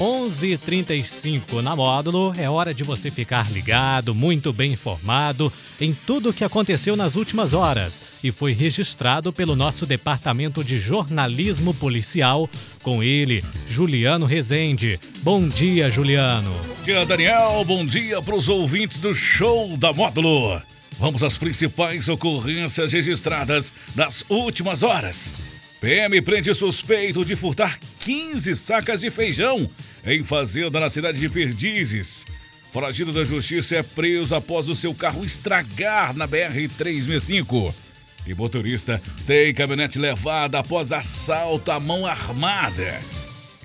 11:35 na Módulo. É hora de você ficar ligado, muito bem informado em tudo o que aconteceu nas últimas horas e foi registrado pelo nosso departamento de jornalismo policial com ele, Juliano Rezende. Bom dia, Juliano. Bom dia, Daniel. Bom dia para os ouvintes do show da Módulo. Vamos às principais ocorrências registradas nas últimas horas. PM prende suspeito de furtar 15 sacas de feijão em fazenda na cidade de Perdizes. Foragido da justiça é preso após o seu carro estragar na BR-365. E motorista tem caminhonete levada após assalto à mão armada.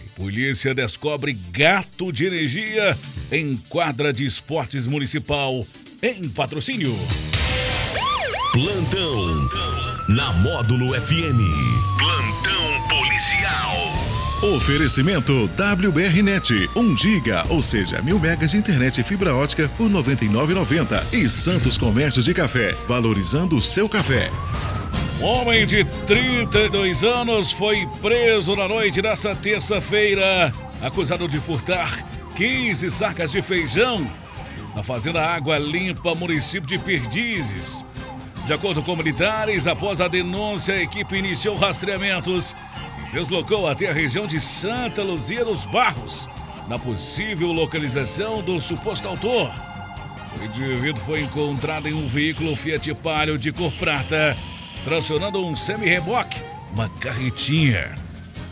E polícia descobre gato de energia em quadra de esportes municipal em patrocínio. Plantão na Módulo FM. Plantão policial. Oferecimento WBRnet, 1 giga, ou seja, mil megas de internet e fibra ótica por 99,90 e Santos Comércio de Café, valorizando o seu café. Homem de 32 anos foi preso na noite dessa terça-feira, acusado de furtar 15 sacas de feijão na fazenda Água Limpa, município de Perdizes. De acordo com militares, após a denúncia, a equipe iniciou rastreamentos e deslocou até a região de Santa Luzia dos Barros, na possível localização do suposto autor. O indivíduo foi encontrado em um veículo Fiat Palio de cor prata, tracionando um semi-reboque, uma carretinha.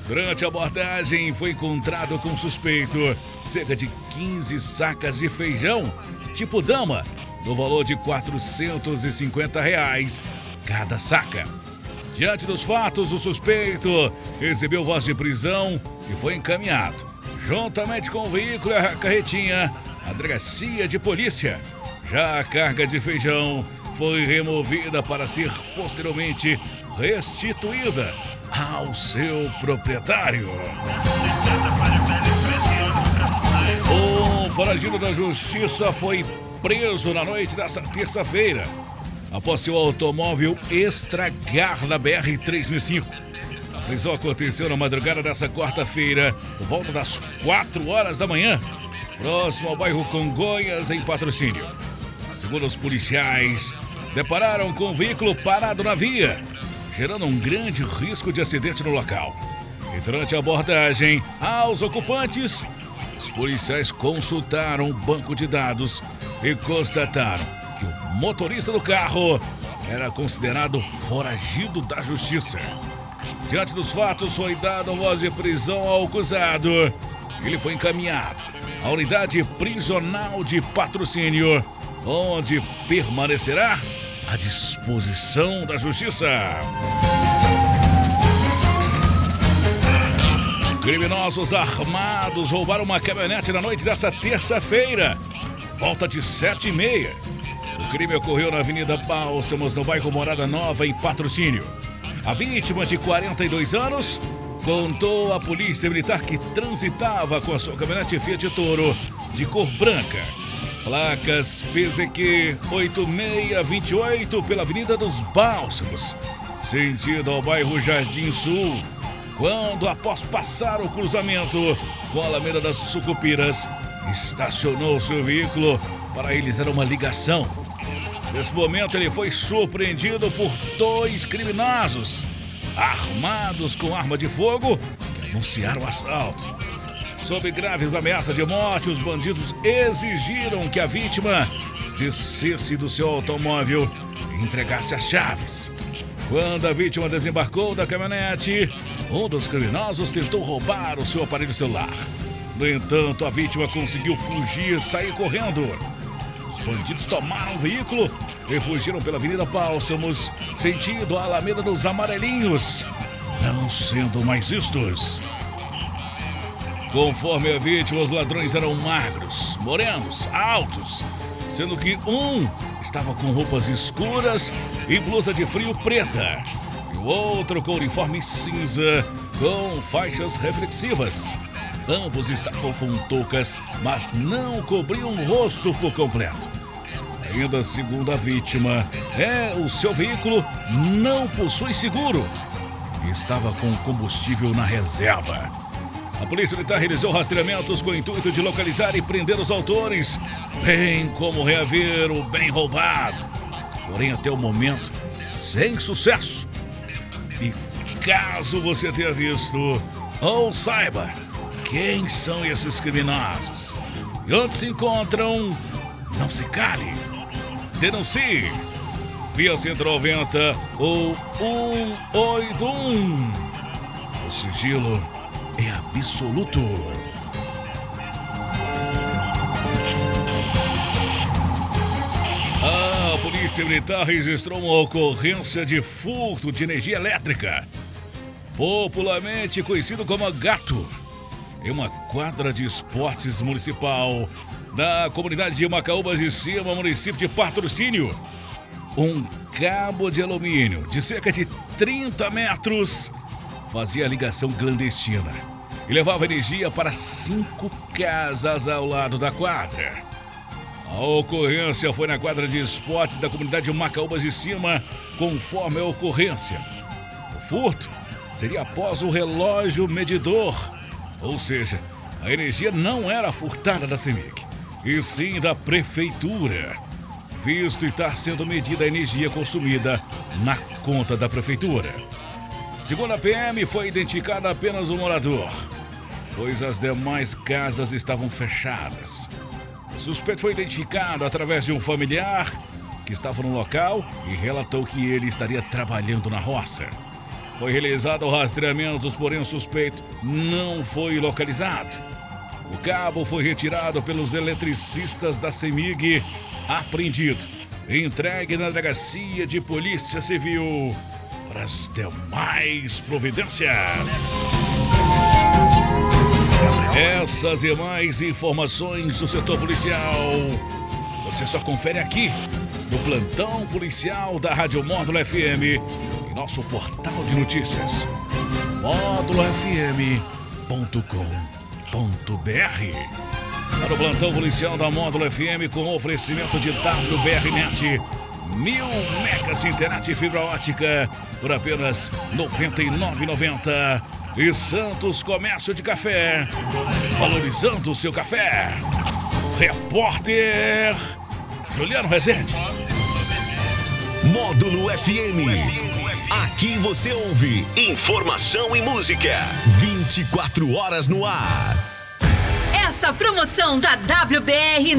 Durante a abordagem, foi encontrado com suspeito cerca de 15 sacas de feijão, tipo dama, no valor de 450 reais cada saca. Diante dos fatos, o suspeito recebeu voz de prisão e foi encaminhado, juntamente com o veículo e a carretinha, à delegacia de polícia. Já a carga de feijão foi removida para ser posteriormente restituída ao seu proprietário. Um foragido da justiça foi preso na noite dessa terça-feira, após seu automóvel estragar na BR-365. A prisão aconteceu na madrugada dessa quarta-feira, por volta das 4 horas da manhã, próximo ao bairro Congonhas, em patrocínio. Segundo os policiais, depararam com o veículo parado na via, gerando um grande risco de acidente no local. E durante a abordagem aos ocupantes, os policiais consultaram o banco de dados e constataram que o motorista do carro era considerado foragido da justiça. Diante dos fatos, foi dada voz de prisão ao acusado. Ele foi encaminhado à unidade prisional de patrocínio, onde permanecerá à disposição da justiça. Criminosos armados roubaram uma caminhonete na noite dessa terça-feira volta de sete e meia. O crime ocorreu na Avenida Bálsamos, no bairro Morada Nova, em patrocínio. A vítima, de 42 anos, contou à polícia militar que transitava com a sua caminhonete Fiat Toro de cor branca. Placas PZQ 8628 pela Avenida dos Bálsamos, sentido ao bairro Jardim Sul. Quando, após passar o cruzamento com a Alameda das Sucupiras, estacionou seu veículo para realizar uma ligação. Nesse momento, ele foi surpreendido por dois criminosos armados com arma de fogo que anunciaram o assalto. Sob graves ameaças de morte, os bandidos exigiram que a vítima descesse do seu automóvel e entregasse as chaves. Quando a vítima desembarcou da caminhonete, um dos criminosos tentou roubar o seu aparelho celular. No entanto, a vítima conseguiu fugir, sair correndo. Os bandidos tomaram o veículo e fugiram pela Avenida Bálsamos, sentido a Alameda dos Amarelinhos, não sendo mais vistos. Conforme a vítima, os ladrões eram magros, morenos, altos, sendo que um estava com roupas escuras e blusa de frio preta, e o outro com uniforme cinza com faixas reflexivas. Ambos estavam com toucas, mas não cobriam o rosto por completo. Ainda segundo a vítima, é o seu veículo não possui seguro. Estava com combustível na reserva. A Polícia Militar realizou rastreamentos com o intuito de localizar e prender os autores, bem como reaver o bem roubado. Porém, até o momento, sem sucesso. E caso você tenha visto ou saiba quem são esses criminosos e onde se encontram, não se cale. Denuncie via 190 ou 181. O sigilo é absoluto. A Polícia Militar registrou uma ocorrência de furto de energia elétrica, popularmente conhecido como gato, em uma quadra de esportes municipal na comunidade de Macaúbas de Cima, município de Patrocínio. Um cabo de alumínio de cerca de 30 metros fazia ligação clandestina e levava energia para cinco casas ao lado da quadra. A ocorrência foi na quadra de esportes da comunidade de Macaúbas de Cima, conforme a ocorrência. O furto seria após o relógio medidor, ou seja, a energia não era furtada da CEMIG, e sim da prefeitura, visto estar sendo medida a energia consumida na conta da prefeitura. Segundo a PM, foi identificado apenas o morador, pois as demais casas estavam fechadas. O suspeito foi identificado através de um familiar que estava no local e relatou que ele estaria trabalhando na roça. Foi realizado o rastreamento, porém o suspeito não foi localizado. O cabo foi retirado pelos eletricistas da CEMIG, apreendido entregue na delegacia de Polícia Civil para as demais providências. Essas e mais informações do setor policial você só confere aqui no plantão policial da Rádio Módulo FM nosso portal de notícias módulofm.com.br. Para o plantão policial da Módulo FM com oferecimento de WBRnet mil megas de internet e fibra ótica por apenas R$ 99,90. E Santos Comércio de Café, valorizando o seu café. Repórter Juliano Rezende. Módulo FM. Aqui você ouve informação e música. 24 horas no ar. Essa promoção da WBR